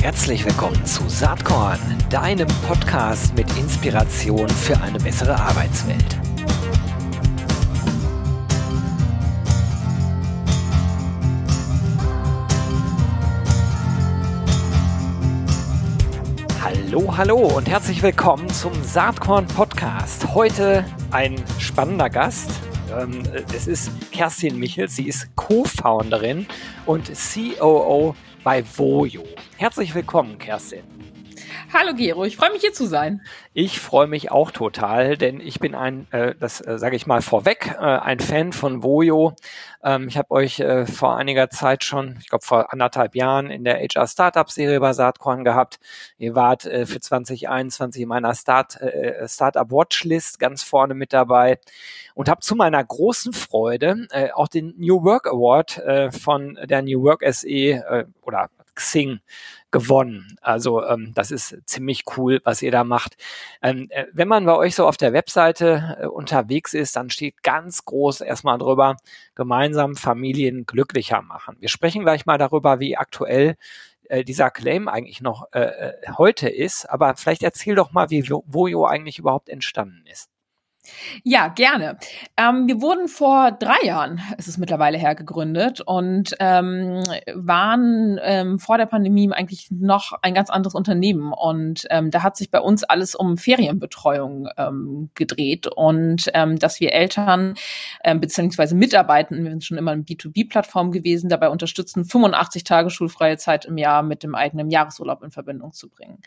Herzlich willkommen zu Saatkorn, deinem Podcast mit Inspiration für eine bessere Arbeitswelt. Hallo, hallo und herzlich willkommen zum Saatkorn Podcast. Heute ein spannender Gast. Ähm, es ist Kerstin Michels. Sie ist Co-Founderin und COO bei Vojo. Herzlich willkommen, Kerstin. Hallo Gero, ich freue mich hier zu sein. Ich freue mich auch total, denn ich bin ein, äh, das äh, sage ich mal vorweg, äh, ein Fan von Vojo. Ähm, ich habe euch äh, vor einiger Zeit schon, ich glaube vor anderthalb Jahren in der HR Startup Serie bei Saatkorn gehabt. Ihr wart äh, für 2021 in meiner Start, äh, Startup Watchlist ganz vorne mit dabei und habe zu meiner großen Freude äh, auch den New Work Award äh, von der New Work SE äh, oder Xing gewonnen. Also ähm, das ist ziemlich cool, was ihr da macht. Ähm, äh, wenn man bei euch so auf der Webseite äh, unterwegs ist, dann steht ganz groß erstmal drüber, gemeinsam Familien glücklicher machen. Wir sprechen gleich mal darüber, wie aktuell äh, dieser Claim eigentlich noch äh, äh heute ist. Aber vielleicht erzähl doch mal, wie Vojo eigentlich überhaupt entstanden ist. Ja, gerne. Ähm, wir wurden vor drei Jahren, es ist mittlerweile her, gegründet und ähm, waren ähm, vor der Pandemie eigentlich noch ein ganz anderes Unternehmen. Und ähm, da hat sich bei uns alles um Ferienbetreuung ähm, gedreht und ähm, dass wir Eltern ähm, beziehungsweise Mitarbeitenden, wir sind schon immer eine B2B-Plattform gewesen, dabei unterstützen, 85 Tage schulfreie Zeit im Jahr mit dem eigenen Jahresurlaub in Verbindung zu bringen.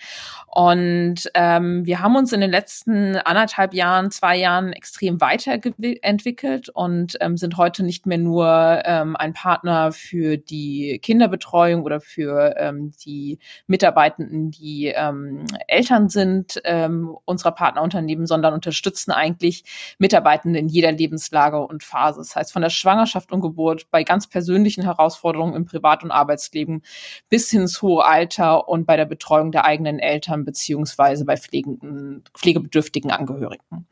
Und ähm, wir haben uns in den letzten anderthalb Jahren, zwei Jahren Jahren extrem weiterentwickelt und ähm, sind heute nicht mehr nur ähm, ein Partner für die Kinderbetreuung oder für ähm, die Mitarbeitenden, die ähm, Eltern sind ähm, unserer Partnerunternehmen, sondern unterstützen eigentlich Mitarbeitende in jeder Lebenslage und Phase. Das heißt, von der Schwangerschaft und Geburt bei ganz persönlichen Herausforderungen im Privat- und Arbeitsleben bis ins hohe Alter und bei der Betreuung der eigenen Eltern beziehungsweise bei pflegenden, pflegebedürftigen Angehörigen.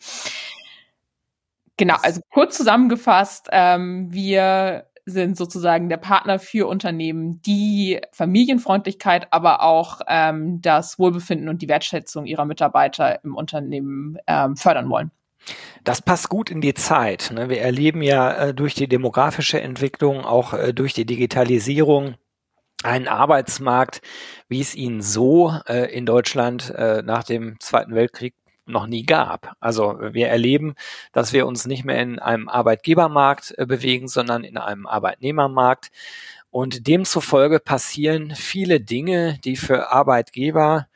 Genau, also kurz zusammengefasst, ähm, wir sind sozusagen der Partner für Unternehmen, die Familienfreundlichkeit, aber auch ähm, das Wohlbefinden und die Wertschätzung ihrer Mitarbeiter im Unternehmen ähm, fördern wollen. Das passt gut in die Zeit. Ne? Wir erleben ja äh, durch die demografische Entwicklung, auch äh, durch die Digitalisierung, einen Arbeitsmarkt, wie es ihn so äh, in Deutschland nach dem Zweiten Weltkrieg noch nie gab. Also wir erleben, dass wir uns nicht mehr in einem Arbeitgebermarkt äh, bewegen, sondern in einem Arbeitnehmermarkt. Und demzufolge passieren viele Dinge, die für Arbeitgeber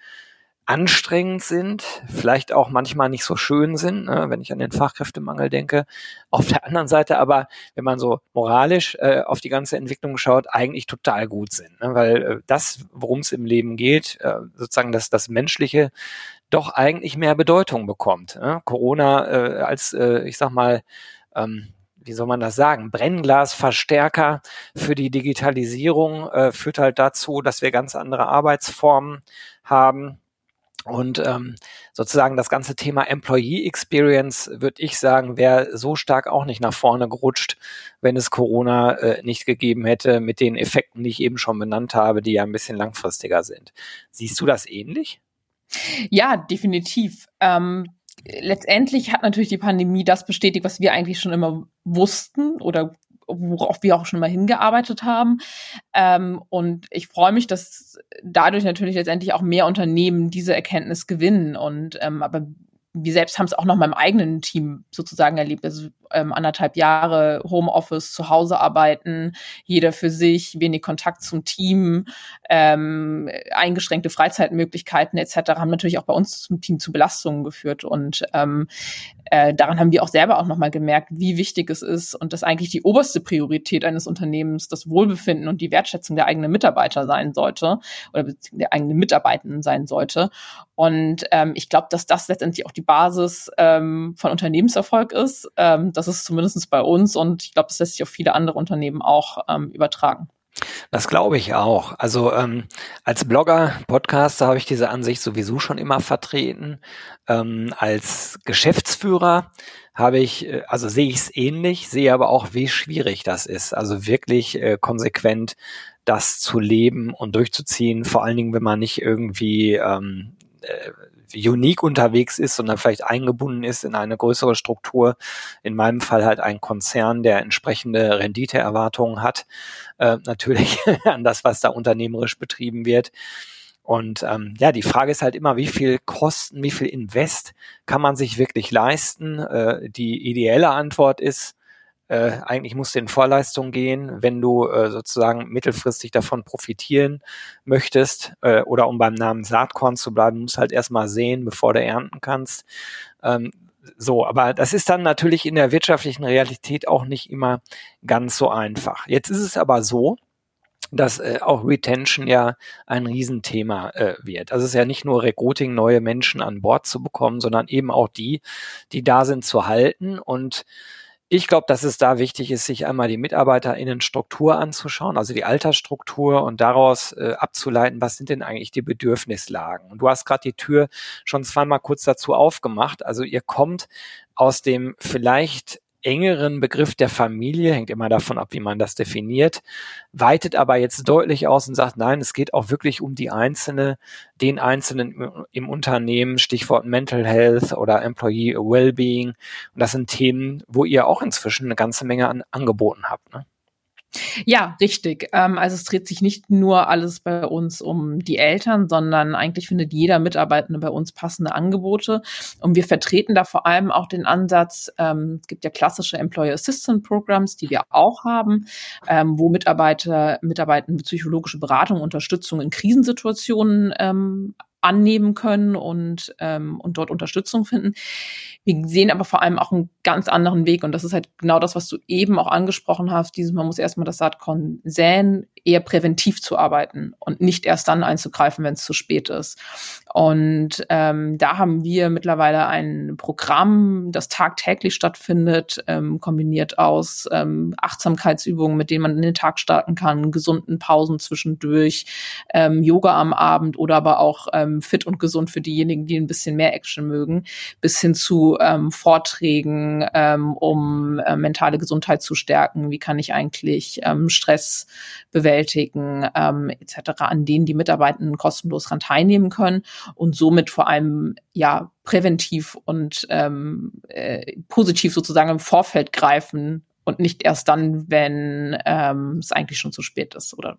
anstrengend sind, vielleicht auch manchmal nicht so schön sind, ne, wenn ich an den Fachkräftemangel denke. Auf der anderen Seite aber, wenn man so moralisch äh, auf die ganze Entwicklung schaut, eigentlich total gut sind. Ne, weil äh, das, worum es im Leben geht, äh, sozusagen das, das Menschliche, doch eigentlich mehr Bedeutung bekommt. Ne? Corona äh, als, äh, ich sag mal, ähm, wie soll man das sagen, Brennglasverstärker für die Digitalisierung äh, führt halt dazu, dass wir ganz andere Arbeitsformen haben. Und ähm, sozusagen das ganze Thema Employee Experience, würde ich sagen, wäre so stark auch nicht nach vorne gerutscht, wenn es Corona äh, nicht gegeben hätte, mit den Effekten, die ich eben schon benannt habe, die ja ein bisschen langfristiger sind. Siehst du das ähnlich? Ja, definitiv. Ähm, letztendlich hat natürlich die Pandemie das bestätigt, was wir eigentlich schon immer wussten oder worauf wir auch schon mal hingearbeitet haben. Ähm, und ich freue mich, dass dadurch natürlich letztendlich auch mehr Unternehmen diese Erkenntnis gewinnen. Und ähm, aber wir selbst haben es auch noch mal im eigenen Team sozusagen erlebt. Also ähm, anderthalb Jahre Homeoffice, zu Hause arbeiten, jeder für sich, wenig Kontakt zum Team, ähm, eingeschränkte Freizeitmöglichkeiten etc. haben natürlich auch bei uns zum Team zu Belastungen geführt. Und ähm, äh, daran haben wir auch selber auch nochmal gemerkt, wie wichtig es ist und dass eigentlich die oberste Priorität eines Unternehmens das Wohlbefinden und die Wertschätzung der eigenen Mitarbeiter sein sollte oder der eigenen Mitarbeitenden sein sollte. Und ähm, ich glaube, dass das letztendlich auch die Basis ähm, von Unternehmenserfolg ist. Ähm, das ist zumindest bei uns und ich glaube, das lässt sich auf viele andere Unternehmen auch ähm, übertragen. Das glaube ich auch. Also ähm, als Blogger, Podcaster habe ich diese Ansicht sowieso schon immer vertreten. Ähm, als Geschäftsführer habe ich, äh, also sehe ich es ähnlich, sehe aber auch, wie schwierig das ist. Also wirklich äh, konsequent das zu leben und durchzuziehen, vor allen Dingen, wenn man nicht irgendwie ähm, äh, unique unterwegs ist, sondern vielleicht eingebunden ist in eine größere Struktur. In meinem Fall halt ein Konzern, der entsprechende Renditeerwartungen hat, äh, natürlich an das, was da unternehmerisch betrieben wird. Und ähm, ja, die Frage ist halt immer, wie viel Kosten, wie viel Invest kann man sich wirklich leisten? Äh, die ideelle Antwort ist, äh, eigentlich musst du in Vorleistung gehen, wenn du äh, sozusagen mittelfristig davon profitieren möchtest äh, oder um beim Namen Saatkorn zu bleiben, musst halt erstmal sehen, bevor du ernten kannst. Ähm, so, aber das ist dann natürlich in der wirtschaftlichen Realität auch nicht immer ganz so einfach. Jetzt ist es aber so, dass äh, auch Retention ja ein Riesenthema äh, wird. Also es ist ja nicht nur Recruiting, neue Menschen an Bord zu bekommen, sondern eben auch die, die da sind, zu halten und ich glaube, dass es da wichtig ist, sich einmal die MitarbeiterInnen-Struktur anzuschauen, also die Altersstruktur und daraus äh, abzuleiten, was sind denn eigentlich die Bedürfnislagen. Und du hast gerade die Tür schon zweimal kurz dazu aufgemacht. Also ihr kommt aus dem vielleicht engeren Begriff der Familie, hängt immer davon ab, wie man das definiert, weitet aber jetzt deutlich aus und sagt, nein, es geht auch wirklich um die Einzelne, den Einzelnen im Unternehmen, Stichwort Mental Health oder Employee Wellbeing. Und das sind Themen, wo ihr auch inzwischen eine ganze Menge an Angeboten habt. Ne? Ja, richtig. Ähm, also es dreht sich nicht nur alles bei uns um die Eltern, sondern eigentlich findet jeder Mitarbeitende bei uns passende Angebote. Und wir vertreten da vor allem auch den Ansatz, ähm, es gibt ja klassische Employer Assistant Programs, die wir auch haben, ähm, wo Mitarbeiter, Mitarbeitende psychologische Beratung, Unterstützung in Krisensituationen annehmen können und, ähm, und dort Unterstützung finden. Wir sehen aber vor allem auch einen ganz anderen Weg und das ist halt genau das, was du eben auch angesprochen hast. Dieses, man muss erstmal das Saatkorn säen, eher präventiv zu arbeiten und nicht erst dann einzugreifen, wenn es zu spät ist. Und ähm, da haben wir mittlerweile ein Programm, das tagtäglich stattfindet, ähm, kombiniert aus ähm, Achtsamkeitsübungen, mit denen man in den Tag starten kann, gesunden Pausen zwischendurch, ähm, Yoga am Abend oder aber auch ähm, fit und gesund für diejenigen, die ein bisschen mehr Action mögen, bis hin zu ähm, Vorträgen, ähm, um äh, mentale Gesundheit zu stärken. Wie kann ich eigentlich ähm, Stress bewältigen, ähm, etc., an denen die Mitarbeitenden kostenlos daran teilnehmen können und somit vor allem ja präventiv und ähm, äh, positiv sozusagen im Vorfeld greifen und nicht erst dann, wenn ähm, es eigentlich schon zu spät ist oder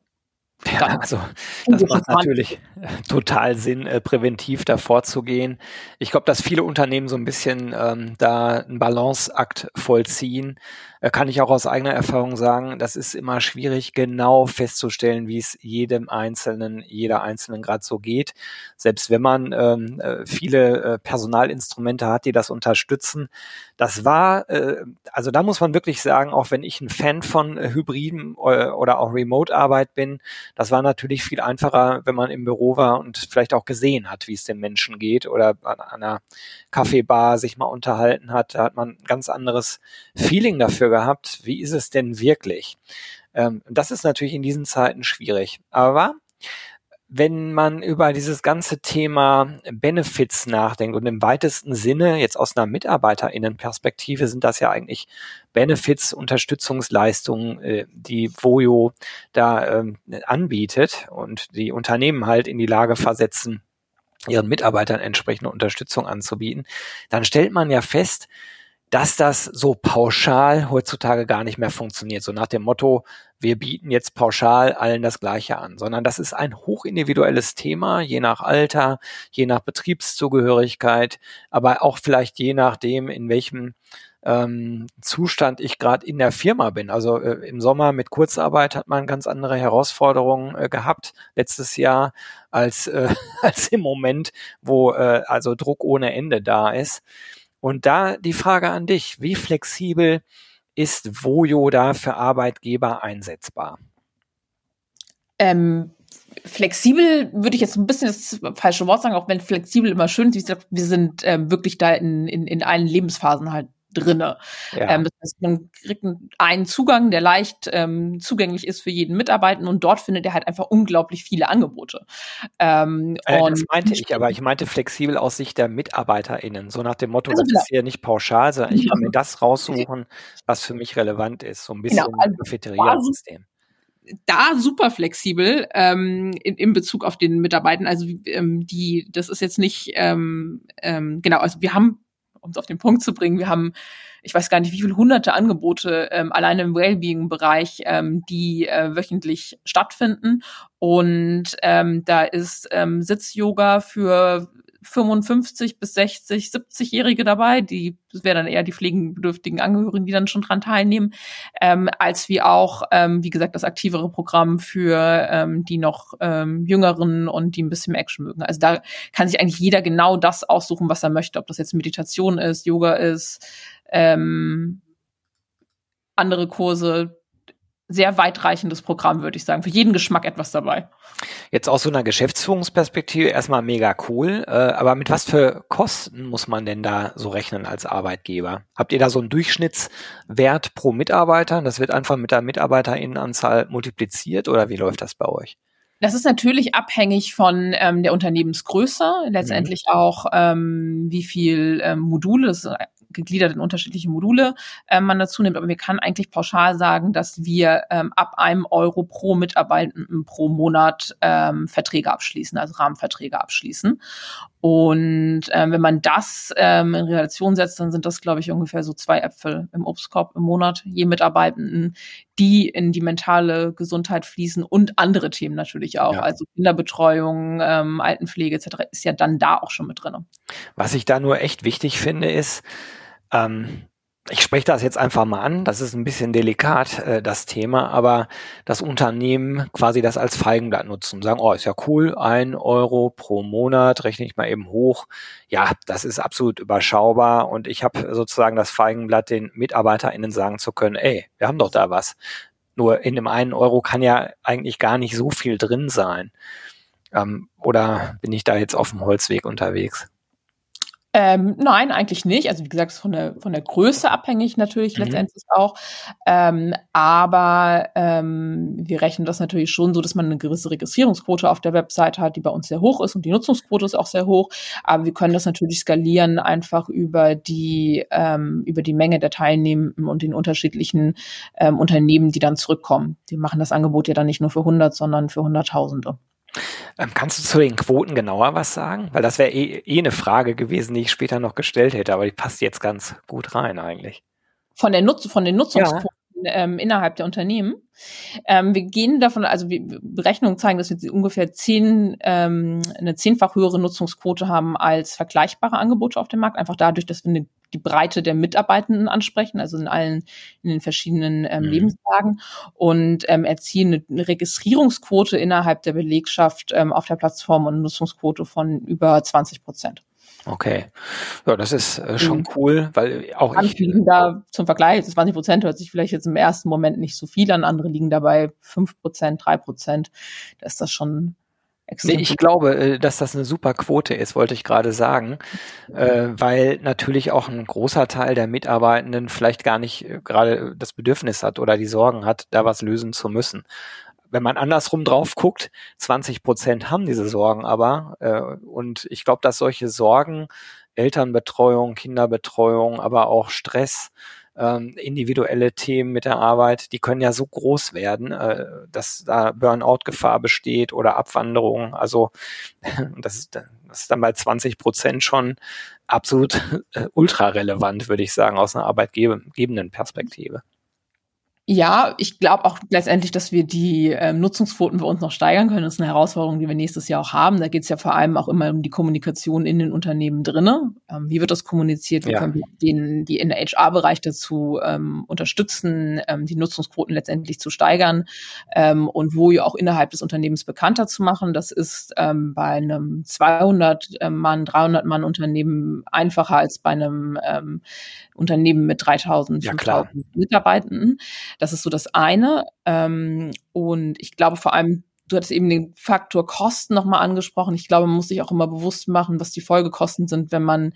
ja, also das macht natürlich total Sinn, äh, präventiv davor zu gehen. Ich glaube, dass viele Unternehmen so ein bisschen ähm, da einen Balanceakt vollziehen äh, kann ich auch aus eigener Erfahrung sagen, das ist immer schwierig, genau festzustellen, wie es jedem Einzelnen, jeder Einzelnen gerade so geht. Selbst wenn man ähm, äh, viele äh, Personalinstrumente hat, die das unterstützen. Das war, äh, also da muss man wirklich sagen, auch wenn ich ein Fan von äh, Hybriden äh, oder auch Remote-Arbeit bin, das war natürlich viel einfacher, wenn man im Büro war und vielleicht auch gesehen hat, wie es den Menschen geht oder an einer Kaffeebar sich mal unterhalten hat. Da hat man ein ganz anderes Feeling dafür gehabt, wie ist es denn wirklich? Ähm, das ist natürlich in diesen Zeiten schwierig. Aber wenn man über dieses ganze Thema Benefits nachdenkt und im weitesten Sinne, jetzt aus einer Mitarbeiterinnenperspektive, sind das ja eigentlich Benefits, Unterstützungsleistungen, äh, die Voyo da ähm, anbietet und die Unternehmen halt in die Lage versetzen, ihren Mitarbeitern entsprechende Unterstützung anzubieten, dann stellt man ja fest, dass das so pauschal heutzutage gar nicht mehr funktioniert. So nach dem Motto, wir bieten jetzt pauschal allen das Gleiche an, sondern das ist ein hochindividuelles Thema, je nach Alter, je nach Betriebszugehörigkeit, aber auch vielleicht je nachdem, in welchem ähm, Zustand ich gerade in der Firma bin. Also äh, im Sommer mit Kurzarbeit hat man ganz andere Herausforderungen äh, gehabt letztes Jahr als, äh, als im Moment, wo äh, also Druck ohne Ende da ist. Und da die Frage an dich, wie flexibel ist Vojo da für Arbeitgeber einsetzbar? Ähm, flexibel würde ich jetzt ein bisschen das falsche Wort sagen, auch wenn flexibel immer schön ist. Wir sind ähm, wirklich da in, in, in allen Lebensphasen halt drinne. Ja. Ähm, das heißt, man kriegt einen Zugang, der leicht ähm, zugänglich ist für jeden Mitarbeiter und dort findet er halt einfach unglaublich viele Angebote. Ähm, äh, das meinte ich, aber ich meinte flexibel aus Sicht der MitarbeiterInnen, so nach dem Motto, also das genau. ist hier nicht pauschal, sondern ich kann mir das raussuchen, was für mich relevant ist, so ein bisschen genau. also Cafeteria-System da super flexibel ähm, in, in Bezug auf den Mitarbeitern. Also ähm, die, das ist jetzt nicht ähm, ähm, genau. Also wir haben um es auf den Punkt zu bringen, wir haben, ich weiß gar nicht, wie viele hunderte Angebote ähm, alleine im Wellbeing-Bereich, ähm, die äh, wöchentlich stattfinden. Und ähm, da ist ähm, Sitz-Yoga für 55 bis 60, 70-Jährige dabei, die das wäre dann eher die pflegenbedürftigen Angehörigen, die dann schon dran teilnehmen, ähm, als wie auch, ähm, wie gesagt, das aktivere Programm für ähm, die noch ähm, Jüngeren und die ein bisschen mehr Action mögen. Also da kann sich eigentlich jeder genau das aussuchen, was er möchte, ob das jetzt Meditation ist, Yoga ist, ähm, andere Kurse, sehr weitreichendes Programm, würde ich sagen. Für jeden Geschmack etwas dabei. Jetzt aus so einer Geschäftsführungsperspektive erstmal mega cool. Äh, aber mit was für Kosten muss man denn da so rechnen als Arbeitgeber? Habt ihr da so einen Durchschnittswert pro Mitarbeiter? Das wird einfach mit der Mitarbeiterinnenanzahl multipliziert oder wie läuft das bei euch? Das ist natürlich abhängig von ähm, der Unternehmensgröße, letztendlich mhm. auch ähm, wie viel ähm, Module, das ist gegliedert in unterschiedliche Module äh, man dazu nimmt. Aber wir kann eigentlich pauschal sagen, dass wir ähm, ab einem Euro pro Mitarbeitenden pro Monat ähm, Verträge abschließen, also Rahmenverträge abschließen. Und ähm, wenn man das ähm, in Relation setzt, dann sind das, glaube ich, ungefähr so zwei Äpfel im Obstkorb im Monat, je Mitarbeitenden, die in die mentale Gesundheit fließen und andere Themen natürlich auch. Ja. Also Kinderbetreuung, ähm, Altenpflege etc. ist ja dann da auch schon mit drin. Was ich da nur echt wichtig finde, ist, ähm, ich spreche das jetzt einfach mal an, das ist ein bisschen delikat, äh, das Thema, aber das Unternehmen quasi das als Feigenblatt nutzen und sagen, oh, ist ja cool, ein Euro pro Monat, rechne ich mal eben hoch. Ja, das ist absolut überschaubar und ich habe sozusagen das Feigenblatt den MitarbeiterInnen sagen zu können, ey, wir haben doch da was. Nur in dem einen Euro kann ja eigentlich gar nicht so viel drin sein. Ähm, oder bin ich da jetzt auf dem Holzweg unterwegs? Ähm, nein, eigentlich nicht. Also wie gesagt, von der von der Größe abhängig natürlich mhm. letztendlich auch. Ähm, aber ähm, wir rechnen das natürlich schon so, dass man eine gewisse Registrierungsquote auf der Website hat, die bei uns sehr hoch ist und die Nutzungsquote ist auch sehr hoch. Aber wir können das natürlich skalieren einfach über die ähm, über die Menge der Teilnehmenden und den unterschiedlichen ähm, Unternehmen, die dann zurückkommen. Die machen das Angebot ja dann nicht nur für 100, sondern für Hunderttausende. Ähm, kannst du zu den Quoten genauer was sagen? Weil das wäre eh, eh eine Frage gewesen, die ich später noch gestellt hätte, aber die passt jetzt ganz gut rein eigentlich. Von der Nutz von den Nutzungsquoten. Ähm, innerhalb der Unternehmen. Ähm, wir gehen davon, also wir, Berechnungen zeigen, dass wir ungefähr zehn, ähm, eine zehnfach höhere Nutzungsquote haben als vergleichbare Angebote auf dem Markt, einfach dadurch, dass wir eine, die Breite der Mitarbeitenden ansprechen, also in allen, in den verschiedenen ähm, mhm. Lebenslagen und ähm, erzielen eine, eine Registrierungsquote innerhalb der Belegschaft ähm, auf der Plattform und eine Nutzungsquote von über 20 Prozent. Okay. Ja, das ist äh, schon mhm. cool, weil auch Manche ich. liegen da zum Vergleich, 20 Prozent hört sich vielleicht jetzt im ersten Moment nicht so viel an, andere liegen dabei 5 Prozent, 3 Prozent. Da ist das schon extrem. Nee, ich glaube, äh, dass das eine super Quote ist, wollte ich gerade sagen, äh, weil natürlich auch ein großer Teil der Mitarbeitenden vielleicht gar nicht äh, gerade das Bedürfnis hat oder die Sorgen hat, da was lösen zu müssen wenn man andersrum drauf guckt, 20 Prozent haben diese Sorgen aber. Äh, und ich glaube, dass solche Sorgen, Elternbetreuung, Kinderbetreuung, aber auch Stress, ähm, individuelle Themen mit der Arbeit, die können ja so groß werden, äh, dass da Burnout-Gefahr besteht oder Abwanderung. Also das ist, das ist dann bei 20 Prozent schon absolut äh, ultra relevant, würde ich sagen, aus einer arbeitgebenden Perspektive. Ja, ich glaube auch letztendlich, dass wir die ähm, Nutzungsquoten bei uns noch steigern können. Das ist eine Herausforderung, die wir nächstes Jahr auch haben. Da geht es ja vor allem auch immer um die Kommunikation in den Unternehmen drinne. Ähm, wie wird das kommuniziert? Wie ja. können wir den, die in der HR-Bereich dazu ähm, unterstützen, ähm, die Nutzungsquoten letztendlich zu steigern ähm, und wo ja auch innerhalb des Unternehmens bekannter zu machen. Das ist ähm, bei einem 200 ähm, Mann, 300 Mann Unternehmen einfacher als bei einem ähm, Unternehmen mit 3000, ja, 5000 Mitarbeitenden. Das ist so das eine. Ähm, und ich glaube vor allem, du hattest eben den Faktor Kosten nochmal angesprochen. Ich glaube, man muss sich auch immer bewusst machen, was die Folgekosten sind, wenn man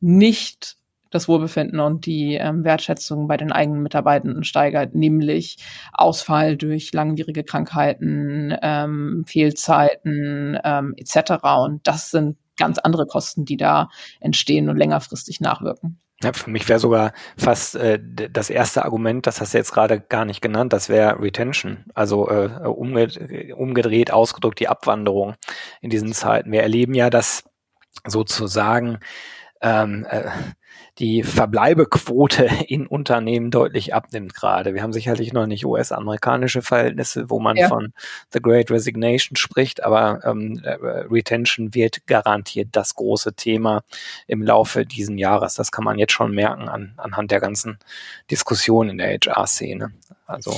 nicht das Wohlbefinden und die ähm, Wertschätzung bei den eigenen Mitarbeitenden steigert, nämlich Ausfall durch langwierige Krankheiten, ähm, Fehlzeiten ähm, etc. Und das sind ganz andere Kosten, die da entstehen und längerfristig nachwirken. Ja, für mich wäre sogar fast äh, das erste Argument, das hast du jetzt gerade gar nicht genannt, das wäre Retention. Also äh, umgedreht, umgedreht ausgedrückt die Abwanderung in diesen Zeiten. Wir erleben ja, dass sozusagen ähm, äh, die Verbleibequote in Unternehmen deutlich abnimmt gerade. Wir haben sicherlich noch nicht US-amerikanische Verhältnisse, wo man ja. von The Great Resignation spricht, aber ähm, äh, Retention wird garantiert das große Thema im Laufe diesen Jahres. Das kann man jetzt schon merken an, anhand der ganzen Diskussion in der HR-Szene. Also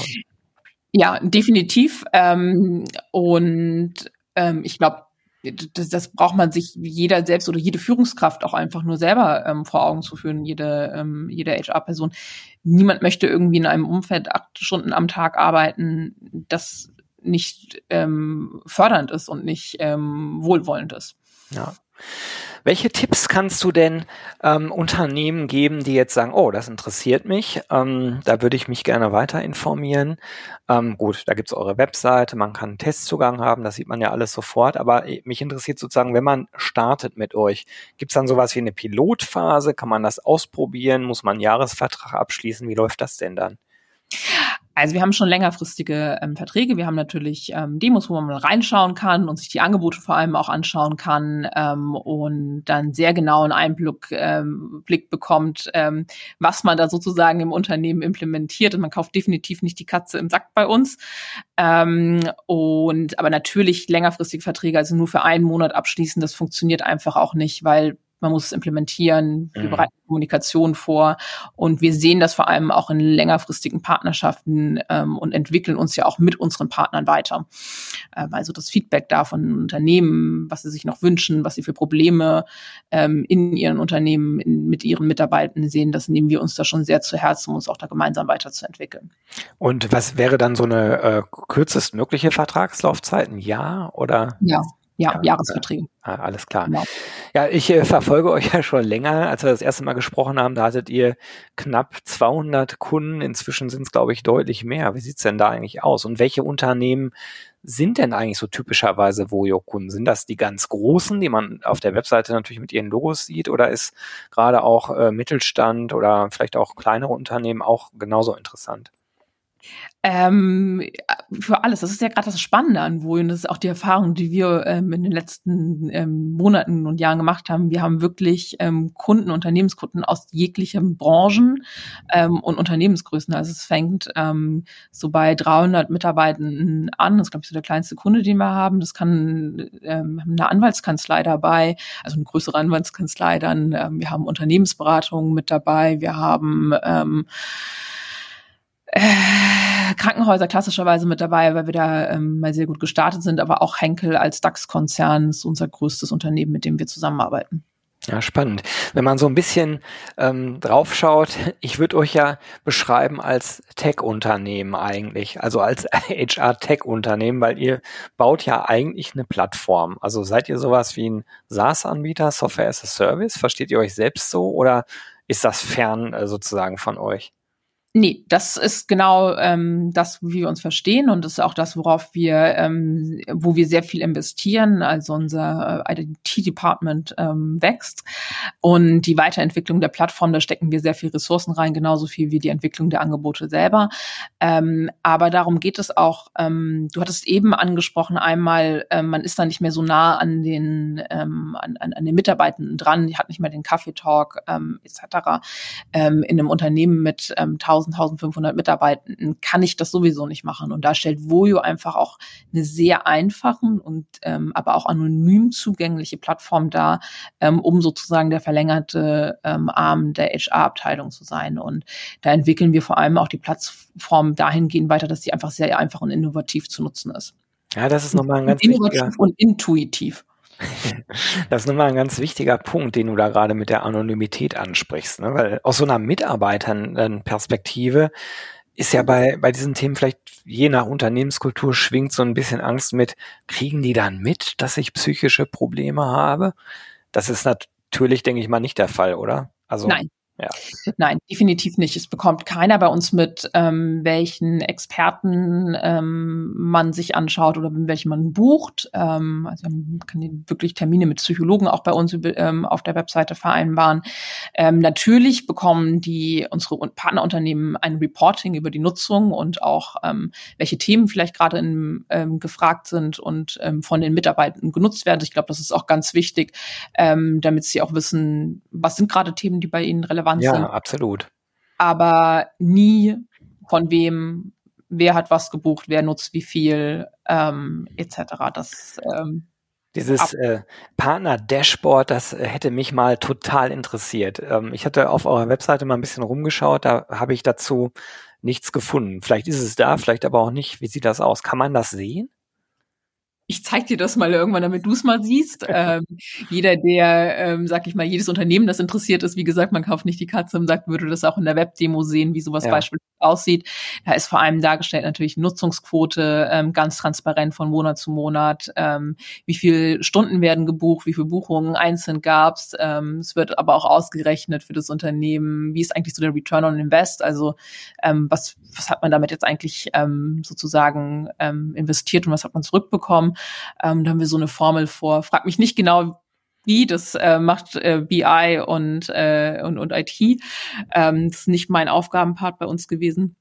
ja, definitiv. Ähm, und ähm, ich glaube, das, das braucht man sich jeder selbst oder jede Führungskraft auch einfach nur selber ähm, vor Augen zu führen, jede, ähm, jede HR-Person. Niemand möchte irgendwie in einem Umfeld acht Stunden am Tag arbeiten, das nicht ähm, fördernd ist und nicht ähm, wohlwollend ist. Ja. Welche Tipps kannst du denn ähm, Unternehmen geben, die jetzt sagen, oh, das interessiert mich, ähm, da würde ich mich gerne weiter informieren. Ähm, gut, da gibt's eure Webseite, man kann einen Testzugang haben, das sieht man ja alles sofort, aber mich interessiert sozusagen, wenn man startet mit euch, gibt's dann sowas wie eine Pilotphase, kann man das ausprobieren, muss man einen Jahresvertrag abschließen, wie läuft das denn dann? Also wir haben schon längerfristige ähm, Verträge. Wir haben natürlich ähm, Demos, wo man mal reinschauen kann und sich die Angebote vor allem auch anschauen kann ähm, und dann sehr genau einen Einblick ähm, Blick bekommt, ähm, was man da sozusagen im Unternehmen implementiert. Und man kauft definitiv nicht die Katze im Sack bei uns. Ähm, und aber natürlich längerfristige Verträge, also nur für einen Monat abschließen, das funktioniert einfach auch nicht, weil man muss es implementieren, wir mhm. bereiten Kommunikation vor und wir sehen das vor allem auch in längerfristigen Partnerschaften ähm, und entwickeln uns ja auch mit unseren Partnern weiter. Ähm, also das Feedback da von Unternehmen, was sie sich noch wünschen, was sie für Probleme ähm, in ihren Unternehmen in, mit ihren Mitarbeitern sehen, das nehmen wir uns da schon sehr zu Herzen, um uns auch da gemeinsam weiterzuentwickeln. Und was wäre dann so eine äh, kürzestmögliche Vertragslaufzeit? Ein Jahr oder? Ja. Ja, ja Jahresverträge. Ah, alles klar. Genau. Ja, ich äh, verfolge euch ja schon länger. Als wir das erste Mal gesprochen haben, da hattet ihr knapp 200 Kunden. Inzwischen sind es, glaube ich, deutlich mehr. Wie sieht's denn da eigentlich aus? Und welche Unternehmen sind denn eigentlich so typischerweise Voyo-Kunden? Sind das die ganz großen, die man auf der Webseite natürlich mit ihren Logos sieht? Oder ist gerade auch äh, Mittelstand oder vielleicht auch kleinere Unternehmen auch genauso interessant? Ähm, für alles. Das ist ja gerade das Spannende an Wohl und das ist auch die Erfahrung, die wir ähm, in den letzten ähm, Monaten und Jahren gemacht haben. Wir haben wirklich ähm, Kunden, Unternehmenskunden aus jeglichen Branchen ähm, und Unternehmensgrößen. Also es fängt ähm, so bei 300 Mitarbeitenden an. Das ist, glaube ich, so der kleinste Kunde, den wir haben. Das kann eine Anwaltskanzlei dabei, also eine größere Anwaltskanzlei. Dann wir haben Unternehmensberatungen mit dabei. Wir haben äh, Krankenhäuser klassischerweise mit dabei, weil wir da ähm, mal sehr gut gestartet sind, aber auch Henkel als DAX-Konzern ist unser größtes Unternehmen, mit dem wir zusammenarbeiten. Ja, spannend. Wenn man so ein bisschen ähm, draufschaut, ich würde euch ja beschreiben als Tech-Unternehmen eigentlich, also als HR-Tech-Unternehmen, weil ihr baut ja eigentlich eine Plattform. Also seid ihr sowas wie ein SaaS-Anbieter, Software as a Service? Versteht ihr euch selbst so oder ist das fern äh, sozusagen von euch? Nee, das ist genau ähm, das, wie wir uns verstehen und das ist auch das, worauf wir, ähm, wo wir sehr viel investieren. Also unser äh, IT-Department ähm, wächst und die Weiterentwicklung der Plattform, da stecken wir sehr viel Ressourcen rein, genauso viel wie die Entwicklung der Angebote selber. Ähm, aber darum geht es auch. Ähm, du hattest eben angesprochen einmal, ähm, man ist da nicht mehr so nah an den ähm, an, an, an den Mitarbeitenden dran, die hat nicht mehr den Kaffeetalk ähm, etc. Ähm, in einem Unternehmen mit ähm, 1000, 1500 Mitarbeitenden kann ich das sowieso nicht machen. Und da stellt Voyo einfach auch eine sehr einfachen und ähm, aber auch anonym zugängliche Plattform dar, ähm, um sozusagen der verlängerte ähm, Arm der HR-Abteilung zu sein. Und da entwickeln wir vor allem auch die Plattform dahingehend weiter, dass sie einfach sehr einfach und innovativ zu nutzen ist. Ja, das ist nochmal ein ganz innovativ wichtiger. und intuitiv. Das ist nochmal ein ganz wichtiger Punkt, den du da gerade mit der Anonymität ansprichst, ne? weil aus so einer Mitarbeiterperspektive ist ja bei, bei diesen Themen vielleicht je nach Unternehmenskultur schwingt so ein bisschen Angst mit, kriegen die dann mit, dass ich psychische Probleme habe? Das ist natürlich, denke ich mal, nicht der Fall, oder? Also Nein, Ja. Nein, definitiv nicht. Es bekommt keiner bei uns mit, ähm, welchen Experten ähm, man sich anschaut oder welchen man bucht. Ähm, also man kann wirklich Termine mit Psychologen auch bei uns ähm, auf der Webseite vereinbaren. Ähm, natürlich bekommen die unsere Partnerunternehmen ein Reporting über die Nutzung und auch ähm, welche Themen vielleicht gerade ähm, gefragt sind und ähm, von den Mitarbeitern genutzt werden. Ich glaube, das ist auch ganz wichtig, ähm, damit sie auch wissen, was sind gerade Themen, die bei ihnen relevant relevant ja, sind. Ja, absolut. Aber nie von wem, wer hat was gebucht, wer nutzt wie viel, ähm, etc. Das ähm, dieses äh, Partner-Dashboard, das äh, hätte mich mal total interessiert. Ähm, ich hatte auf eurer Webseite mal ein bisschen rumgeschaut, da habe ich dazu nichts gefunden. Vielleicht ist es da, vielleicht aber auch nicht. Wie sieht das aus? Kann man das sehen? Ich zeig dir das mal irgendwann, damit du es mal siehst. ähm, jeder, der, ähm, sag ich mal, jedes Unternehmen, das interessiert ist, wie gesagt, man kauft nicht die Katze und sagt, würde das auch in der Webdemo sehen, wie sowas ja. beispielsweise aussieht. Da ist vor allem dargestellt natürlich Nutzungsquote, ähm, ganz transparent von Monat zu Monat, ähm, wie viel Stunden werden gebucht, wie viele Buchungen einzeln gab's. Ähm, es wird aber auch ausgerechnet für das Unternehmen, wie ist eigentlich so der Return on Invest, also ähm, was, was hat man damit jetzt eigentlich ähm, sozusagen ähm, investiert und was hat man zurückbekommen. Ähm, da haben wir so eine Formel vor. Frag mich nicht genau, wie, das äh, macht äh, BI und, äh, und, und IT. Ähm, das ist nicht mein Aufgabenpart bei uns gewesen.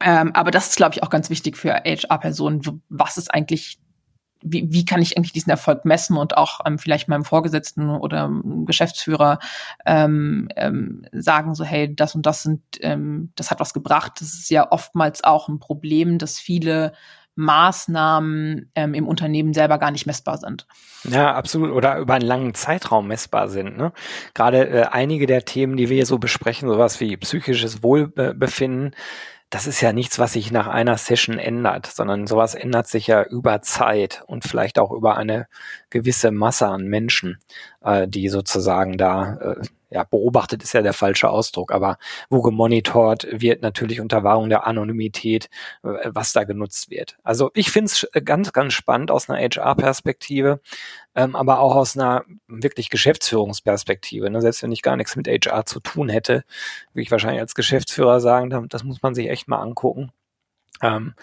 Ähm, aber das ist, glaube ich, auch ganz wichtig für HR-Personen. Was ist eigentlich, wie, wie kann ich eigentlich diesen Erfolg messen und auch ähm, vielleicht meinem Vorgesetzten oder Geschäftsführer ähm, ähm, sagen, so, hey, das und das sind, ähm, das hat was gebracht. Das ist ja oftmals auch ein Problem, dass viele Maßnahmen ähm, im Unternehmen selber gar nicht messbar sind. Ja, absolut. Oder über einen langen Zeitraum messbar sind. Ne? Gerade äh, einige der Themen, die wir hier so besprechen, sowas wie psychisches Wohlbefinden, das ist ja nichts, was sich nach einer Session ändert, sondern sowas ändert sich ja über Zeit und vielleicht auch über eine gewisse Masse an Menschen, äh, die sozusagen da äh, ja, beobachtet ist ja der falsche Ausdruck, aber wo gemonitort wird natürlich unter Wahrung der Anonymität, äh, was da genutzt wird. Also ich finde es äh, ganz, ganz spannend aus einer HR-Perspektive, ähm, aber auch aus einer wirklich Geschäftsführungsperspektive. Ne? Selbst wenn ich gar nichts mit HR zu tun hätte, würde ich wahrscheinlich als Geschäftsführer sagen, das muss man sich echt mal angucken. Ähm,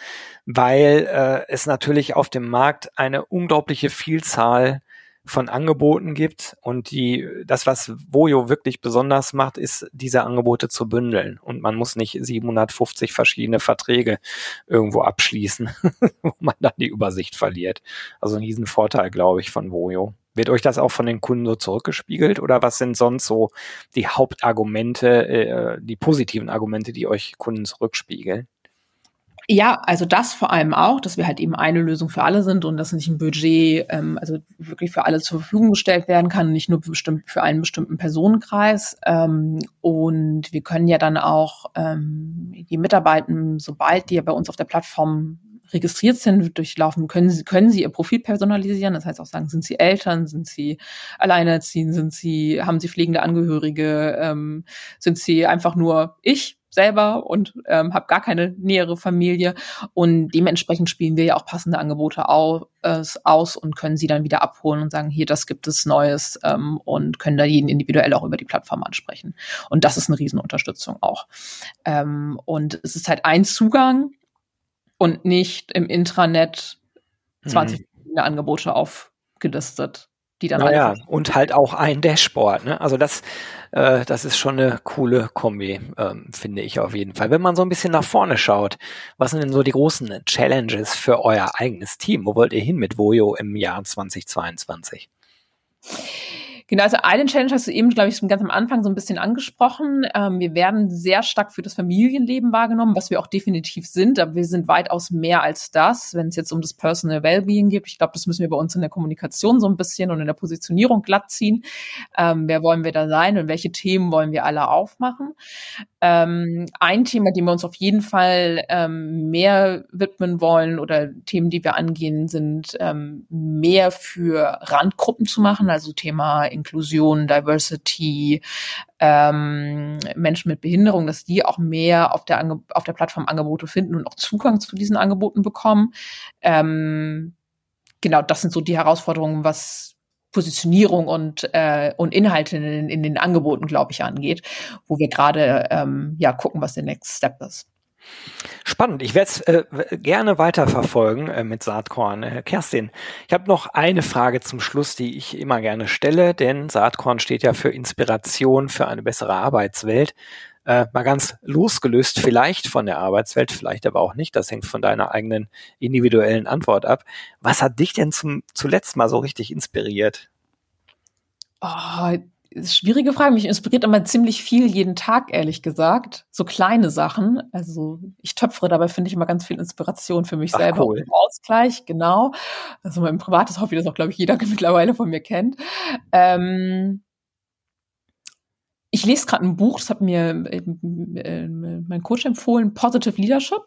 weil äh, es natürlich auf dem Markt eine unglaubliche Vielzahl von Angeboten gibt und die, das, was Vojo wirklich besonders macht, ist, diese Angebote zu bündeln und man muss nicht 750 verschiedene Verträge irgendwo abschließen, wo man dann die Übersicht verliert. Also ein Riesenvorteil, glaube ich, von Vojo. Wird euch das auch von den Kunden so zurückgespiegelt oder was sind sonst so die Hauptargumente, äh, die positiven Argumente, die euch Kunden zurückspiegeln? Ja, also das vor allem auch, dass wir halt eben eine Lösung für alle sind und dass nicht ein Budget ähm, also wirklich für alle zur Verfügung gestellt werden kann, nicht nur bestimmt für einen bestimmten Personenkreis. Ähm, und wir können ja dann auch ähm, die Mitarbeiter, sobald die ja bei uns auf der Plattform registriert sind, durchlaufen, können sie, können sie ihr Profil personalisieren. Das heißt auch sagen, sind sie Eltern, sind sie alleinerziehend, sind sie, haben sie pflegende Angehörige, ähm, sind sie einfach nur ich selber und ähm, habe gar keine nähere Familie. Und dementsprechend spielen wir ja auch passende Angebote aus, äh, aus und können sie dann wieder abholen und sagen, hier, das gibt es Neues ähm, und können da jeden individuell auch über die Plattform ansprechen. Und das ist eine Riesenunterstützung auch. Ähm, und es ist halt ein Zugang und nicht im Intranet 20 mhm. Angebote aufgelistet die dann naja, und halt auch ein Dashboard. Ne? Also das, äh, das ist schon eine coole Kombi, ähm, finde ich auf jeden Fall. Wenn man so ein bisschen nach vorne schaut, was sind denn so die großen Challenges für euer eigenes Team? Wo wollt ihr hin mit Voyo im Jahr 2022? Genau, also eine Challenge hast du eben, glaube ich, ganz am Anfang so ein bisschen angesprochen. Ähm, wir werden sehr stark für das Familienleben wahrgenommen, was wir auch definitiv sind, aber wir sind weitaus mehr als das, wenn es jetzt um das Personal Wellbeing geht. Ich glaube, das müssen wir bei uns in der Kommunikation so ein bisschen und in der Positionierung glatt ziehen. Ähm, wer wollen wir da sein und welche Themen wollen wir alle aufmachen? Ähm, ein Thema, dem wir uns auf jeden Fall ähm, mehr widmen wollen oder Themen, die wir angehen, sind ähm, mehr für Randgruppen zu machen, also Thema Inklusion, Diversity, ähm, Menschen mit Behinderung, dass die auch mehr auf der, Ange auf der Plattform Angebote finden und auch Zugang zu diesen Angeboten bekommen. Ähm, genau, das sind so die Herausforderungen, was Positionierung und, äh, und Inhalte in, in den Angeboten, glaube ich, angeht, wo wir gerade ähm, ja gucken, was der Next Step ist. Spannend. Ich werde es äh, gerne weiterverfolgen äh, mit Saatkorn. Äh, Kerstin, ich habe noch eine Frage zum Schluss, die ich immer gerne stelle, denn Saatkorn steht ja für Inspiration für eine bessere Arbeitswelt. Äh, mal ganz losgelöst vielleicht von der Arbeitswelt, vielleicht aber auch nicht. Das hängt von deiner eigenen individuellen Antwort ab. Was hat dich denn zum, zuletzt mal so richtig inspiriert? Oh, schwierige Frage. Mich inspiriert immer ziemlich viel jeden Tag, ehrlich gesagt. So kleine Sachen. Also ich töpfere dabei, finde ich immer ganz viel Inspiration für mich Ach, selber. Cool. Ausgleich, genau. Also mein privates Hobby, das auch, glaube ich, jeder mittlerweile von mir kennt. Ähm, ich lese gerade ein Buch, das hat mir äh, äh, mein Coach empfohlen, Positive Leadership.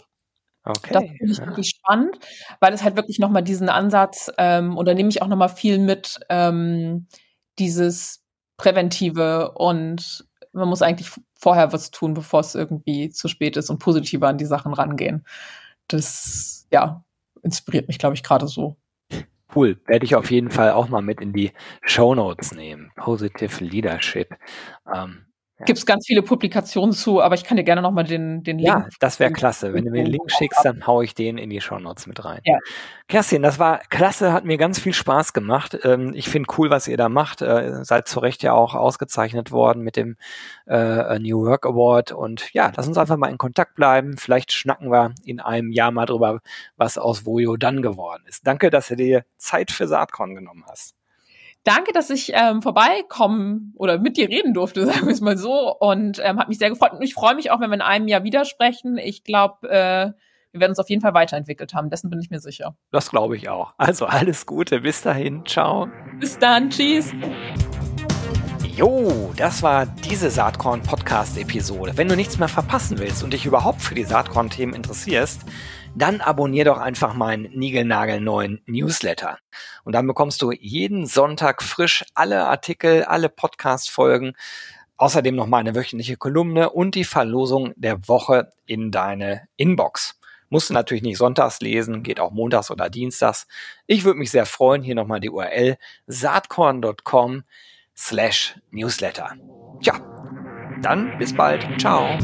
Okay. Das finde ich ja. wirklich spannend, weil es halt wirklich nochmal diesen Ansatz, ähm, und da nehme ich auch nochmal viel mit, ähm, dieses Präventive und man muss eigentlich vorher was tun, bevor es irgendwie zu spät ist und positiver an die Sachen rangehen. Das, ja, inspiriert mich, glaube ich, gerade so. Cool, werde ich auf jeden Fall auch mal mit in die Show Notes nehmen. Positive Leadership. Ähm, Gibt es ganz viele Publikationen zu, aber ich kann dir gerne nochmal den, den Link. Ja, das wäre klasse. Wenn du mir den Link schickst, dann haue ich den in die Show Notes mit rein. Ja. Kerstin, das war klasse, hat mir ganz viel Spaß gemacht. Ähm, ich finde cool, was ihr da macht. Äh, seid zu Recht ja auch ausgezeichnet worden mit dem äh, New Work Award. Und ja, lass uns einfach mal in Kontakt bleiben. Vielleicht schnacken wir in einem Jahr mal drüber, was aus Vojo dann geworden ist. Danke, dass du dir Zeit für Saatkorn genommen hast. Danke, dass ich ähm, vorbeikommen oder mit dir reden durfte, sagen wir es mal so. Und ähm, hat mich sehr gefreut. Und ich freue mich auch, wenn wir in einem Jahr wieder sprechen. Ich glaube, äh, wir werden uns auf jeden Fall weiterentwickelt haben. Dessen bin ich mir sicher. Das glaube ich auch. Also alles Gute. Bis dahin. Ciao. Bis dann. Tschüss. Jo, das war diese Saatkorn-Podcast-Episode. Wenn du nichts mehr verpassen willst und dich überhaupt für die Saatkorn-Themen interessierst, dann abonnier doch einfach meinen niegelnagelneuen Newsletter. Und dann bekommst du jeden Sonntag frisch alle Artikel, alle Podcast-Folgen, außerdem noch meine wöchentliche Kolumne und die Verlosung der Woche in deine Inbox. Musst du natürlich nicht sonntags lesen, geht auch montags oder dienstags. Ich würde mich sehr freuen, hier nochmal die URL saatkorn.com slash newsletter. Tja, dann bis bald. Ciao.